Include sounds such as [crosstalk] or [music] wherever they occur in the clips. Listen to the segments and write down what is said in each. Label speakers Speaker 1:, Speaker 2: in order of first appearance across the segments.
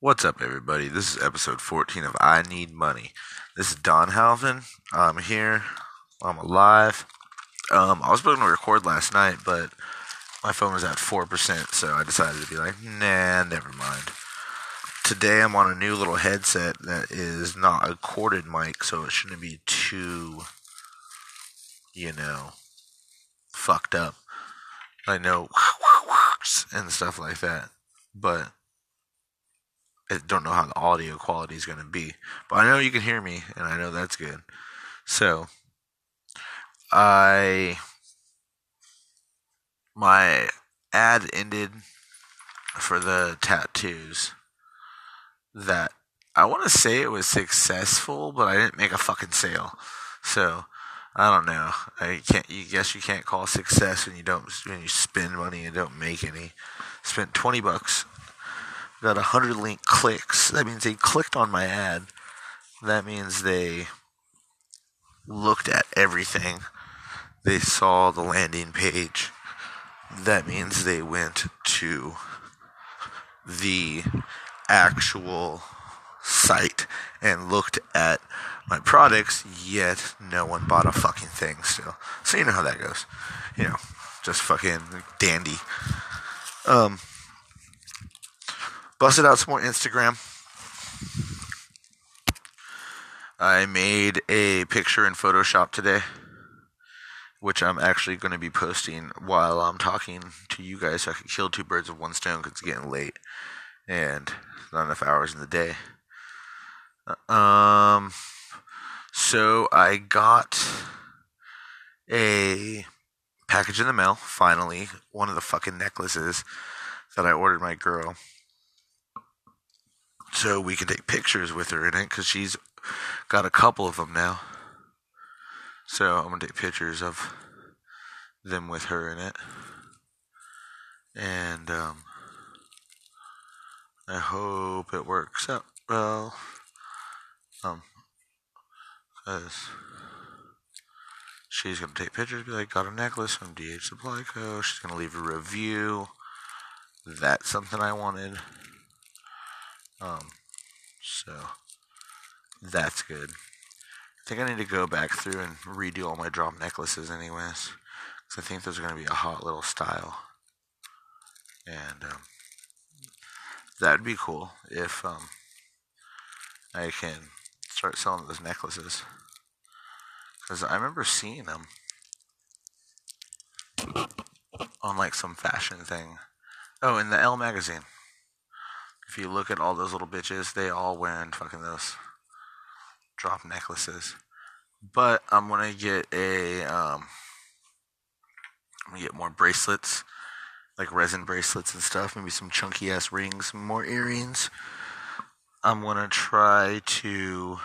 Speaker 1: What's up, everybody? This is episode 14 of I Need Money. This is Don Halfin. I'm here. I'm alive. Um, I was supposed to record last night, but my phone was at 4%, so I decided to be like, nah, never mind. Today I'm on a new little headset that is not a corded mic, so it shouldn't be too, you know, fucked up. I know, [laughs] and stuff like that. But I don't know how the audio quality is going to be, but I know you can hear me, and I know that's good. So, I my ad ended for the tattoos. That I want to say it was successful, but I didn't make a fucking sale. So I don't know. I can't. You guess you can't call success when you don't when you spend money and don't make any. Spent twenty bucks got 100 link clicks. That means they clicked on my ad. That means they looked at everything. They saw the landing page. That means they went to the actual site and looked at my products, yet no one bought a fucking thing still. So you know how that goes. You know, just fucking dandy. Um, busted out some more Instagram. I made a picture in Photoshop today, which I'm actually going to be posting while I'm talking to you guys so I can kill two birds with one stone because it's getting late and not enough hours in the day. Um, so I got a package in the mail, finally, one of the fucking necklaces that I ordered my girl so we can take pictures with her in it because she's got a couple of them now. So I'm gonna take pictures of them with her in it, and um, I hope it works out well. Um, because she's gonna take pictures, be like, got a necklace from DH Supply Co. She's gonna leave a review. That's something I wanted. Um, so that's good. I think I need to go back through and redo all my drop necklaces, anyways, because I think those are going to be a hot little style, and um, that'd be cool if um, I can start selling those necklaces. Because I remember seeing them on like some fashion thing. Oh, in the Elle magazine. If you look at all those little bitches, they all wearing fucking those drop necklaces. But I'm gonna get a um, I'm gonna get more bracelets, like resin bracelets and stuff. Maybe some chunky ass rings, some more earrings. I'm gonna try to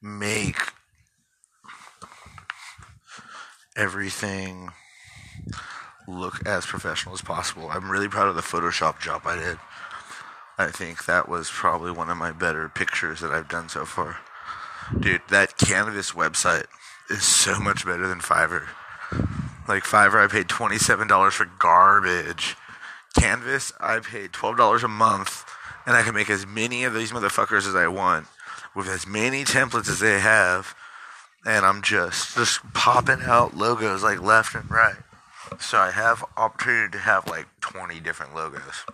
Speaker 1: make everything look as professional as possible. I'm really proud of the Photoshop job I did. I think that was probably one of my better pictures that I've done so far. Dude, that Canvas website is so much better than Fiverr. Like Fiverr, I paid $27 for garbage. Canvas, I paid $12 a month, and I can make as many of these motherfuckers as I want with as many templates as they have, and I'm just just popping out logos like left and right. So I have opportunity to have like 20 different logos.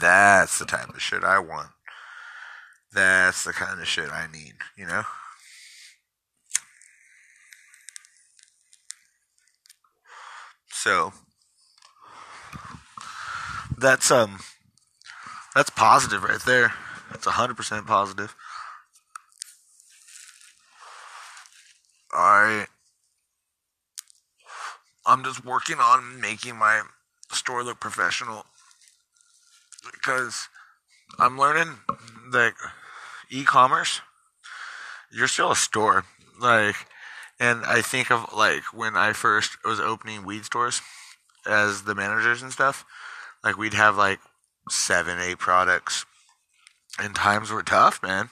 Speaker 1: That's the type of shit I want. That's the kind of shit I need, you know? So that's um that's positive right there. That's 100% positive. I I'm just working on making my store look professional because I'm learning that e-commerce, you're still a store. Like, and I think of like when I first was opening weed stores as the managers and stuff. Like we'd have like seven, eight products, and times were tough, man.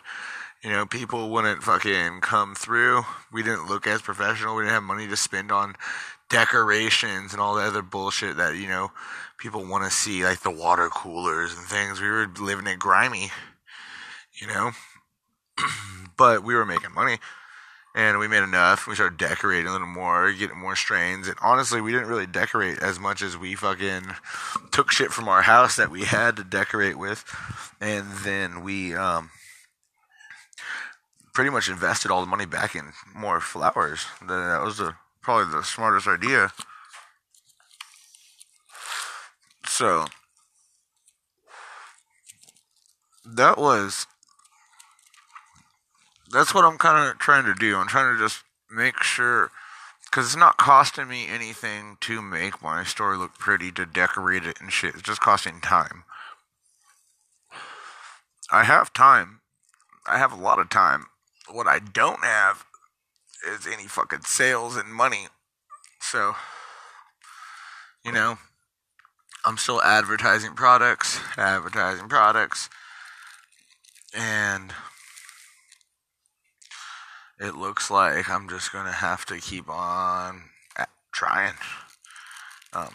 Speaker 1: You know, people wouldn't fucking come through. We didn't look as professional. We didn't have money to spend on decorations and all the other bullshit that you know people want to see, like the water coolers and things. We were living it grimy, you know, [clears throat] but we were making money. And we made enough. We started decorating a little more, getting more strains. And honestly, we didn't really decorate as much as we fucking took shit from our house that we had to decorate with. And then we, um, pretty much invested all the money back in more flowers. That was the, probably the smartest idea. So that was that's what I'm kind of trying to do. I'm trying to just make sure because it's not costing me anything to make my store look pretty to decorate it and shit. It's just costing time. I have time. I have a lot of time. What I don't have is any fucking sales and money. So, you know, I'm still advertising products, advertising products, and it looks like I'm just gonna have to keep on trying. Um,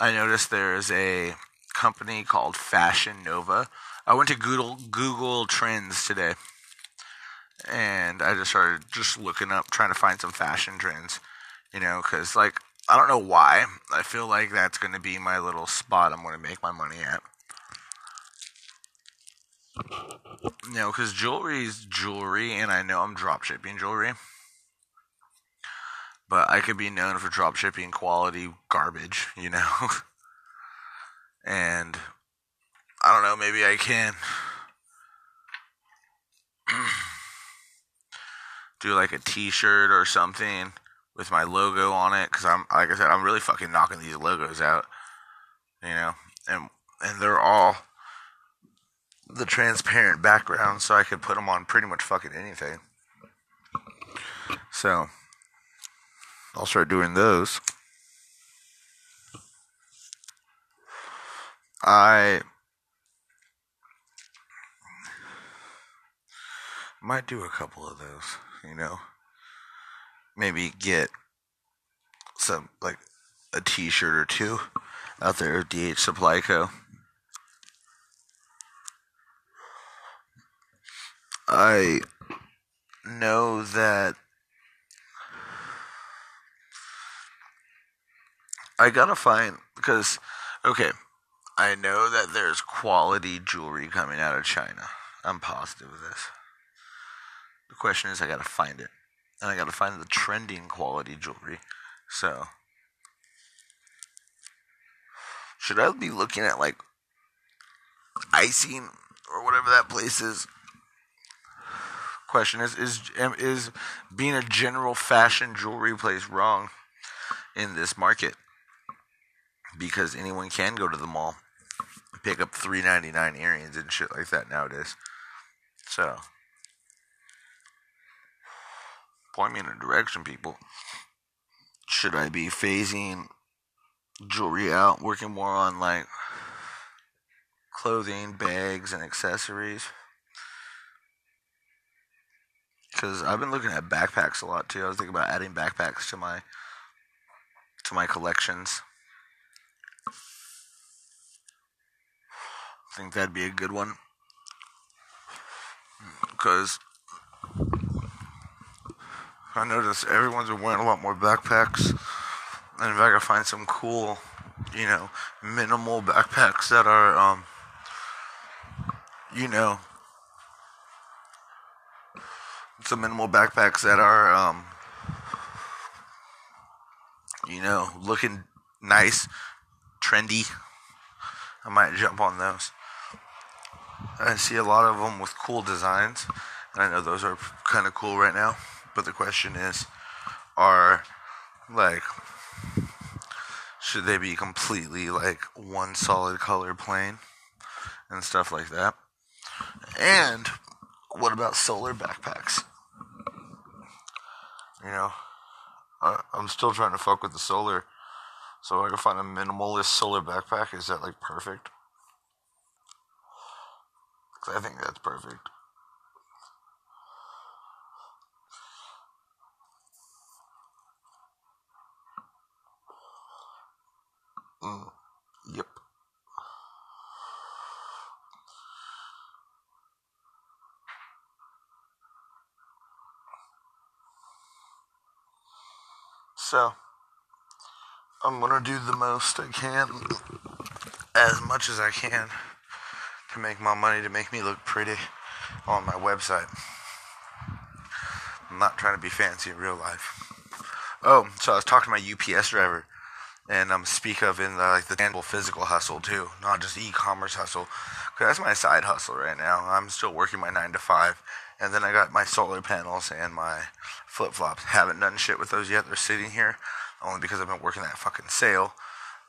Speaker 1: I noticed there is a company called Fashion Nova. I went to Google Google Trends today, and I just started just looking up, trying to find some fashion trends. You know, because like I don't know why. I feel like that's going to be my little spot I'm going to make my money at. You know, because jewelry is jewelry, and I know I'm drop shipping jewelry. But I could be known for drop shipping quality garbage, you know? [laughs] and I don't know, maybe I can [clears throat] do like a t shirt or something with my logo on it because I'm like I said I'm really fucking knocking these logos out, you know, and and they're all the transparent background, so I could put them on pretty much fucking anything. So I'll start doing those. I might do a couple of those, you know maybe get some like a T-shirt or two out there at DH Supply Co. I know that I gotta find because okay, I know that there's quality jewelry coming out of China. I'm positive of this. The question is, I gotta find it and I got to find the trending quality jewelry. So, should I be looking at like icing or whatever that place is? Question is is is being a general fashion jewelry place wrong in this market? Because anyone can go to the mall, pick up three ninety nine earrings and shit like that nowadays. So point me in a direction, people. Should I be phasing jewelry out, working more on like clothing, bags, and accessories? Because I've been looking at backpacks a lot too. I was thinking about adding backpacks to my to my collections. I think that'd be a good one because I noticed everyone's been wearing a lot more backpacks. And if I can find some cool, you know, minimal backpacks that are, um, you know, some minimal backpacks that are, um, you know, looking nice, trendy, I might jump on those. I see a lot of them with cool designs, and I know those are kind of cool right now. But the question is, are like should they be completely like one solid color plain and stuff like that? And what about solar backpacks? You know, I, I'm still trying to fuck with the solar. So I can find a minimalist solar backpack. Is that like perfect? Cause I think that's perfect. Mm. Yep. So, I'm gonna do the most I can, as much as I can, to make my money to make me look pretty on my website. I'm not trying to be fancy in real life. Oh, so I was talking to my UPS driver, and um, speak of in the, like the tangible physical hustle too, not just e-commerce hustle. Cause that's my side hustle right now. I'm still working my nine to five, and then I got my solar panels and my flip flops. Haven't done shit with those yet. They're sitting here only because I've been working that fucking sale,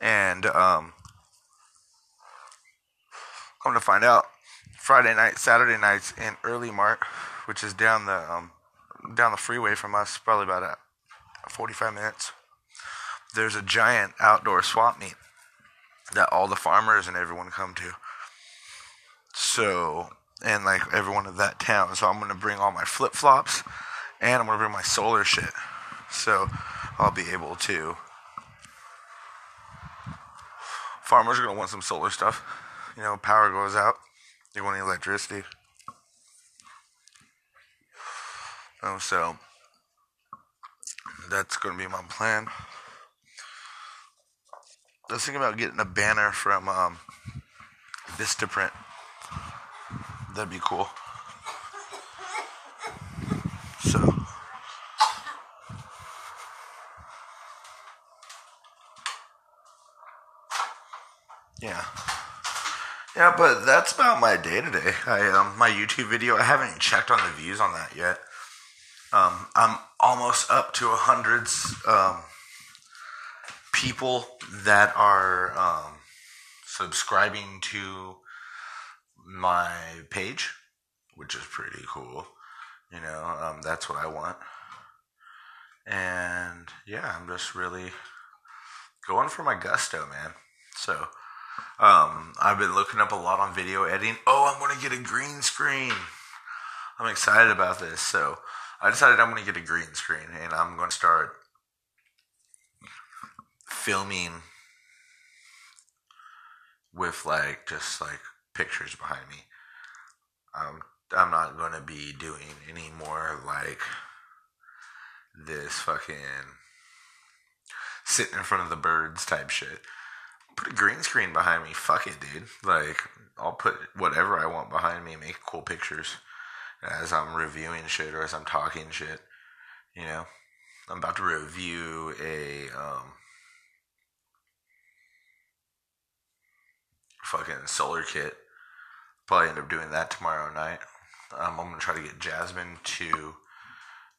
Speaker 1: and um, gonna find out Friday night, Saturday nights in Earlimart, which is down the um, down the freeway from us, probably about a 45 minutes, there's a giant outdoor swap meet that all the farmers and everyone come to. So, and like everyone of that town. So I'm going to bring all my flip flops and I'm going to bring my solar shit. So I'll be able to. Farmers are going to want some solar stuff. You know, power goes out, they want electricity. Oh, so that's going to be my plan. I was thinking about getting a banner from um, Vistaprint. That'd be cool. So. Yeah. Yeah, but that's about my day today. I um my YouTube video. I haven't checked on the views on that yet. Um, I'm almost up to a hundreds um, people that are um, subscribing to my page, which is pretty cool. You know, um, that's what I want. And yeah, I'm just really going for my gusto, man. So, um, I've been looking up a lot on video editing. Oh, I'm going to get a green screen. I'm excited about this. So, I decided I'm going to get a green screen and I'm going to start filming with like just like pictures behind me. Um, I'm not to be doing any more like this fucking sitting in front of the birds type shit. Put a green screen behind me. Fuck it, dude. Like, I'll put whatever I want behind me, make cool pictures as I'm reviewing shit or as I'm talking shit. You know, I'm about to review a um, fucking solar kit. Probably end up doing that tomorrow night. Um, I'm gonna try to get Jasmine to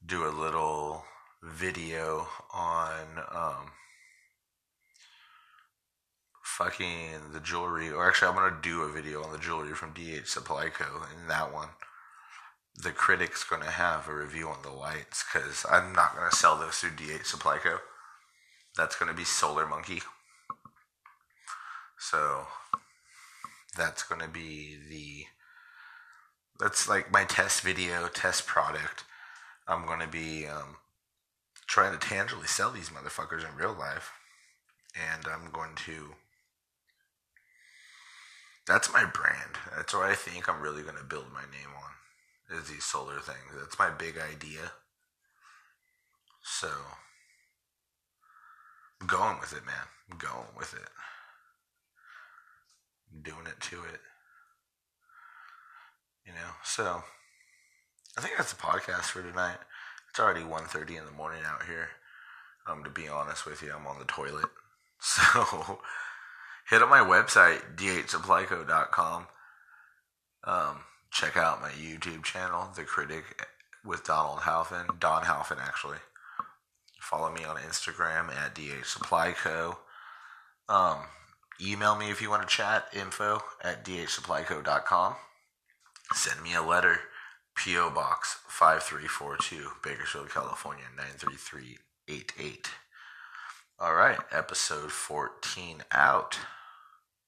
Speaker 1: do a little video on um, fucking the jewelry, or actually, I'm gonna do a video on the jewelry from DH Supply Co. In that one, the critic's to have a review on the lights because I'm not to sell those through DH Supply Co. That's to be Solar Monkey. So that's going to be the that's like my test video, test product. I'm going to be um, trying to tangibly sell these motherfuckers in real life, and I'm going to. That's my brand. That's what I think I'm really going to build my name on is these solar things. That's my big idea. So, I'm going with it, man. I'm going with it. Doing it to it. You know, so I think that's the podcast for tonight. It's already 1.30 in the morning out here. Um, to be honest with you, I'm on the toilet. [laughs] So hit up my website, dhsupplyco.com. Um, check out my YouTube channel, The Critic with Donald Halfin, Don Halfin actually. Follow me on Instagram at DH Supply Co. Um, email me if you want to chat, info at dhsupplyco.com. Send me a letter, P.O. Box 5342, Bakersfield, California 93388. All right, episode 14 out.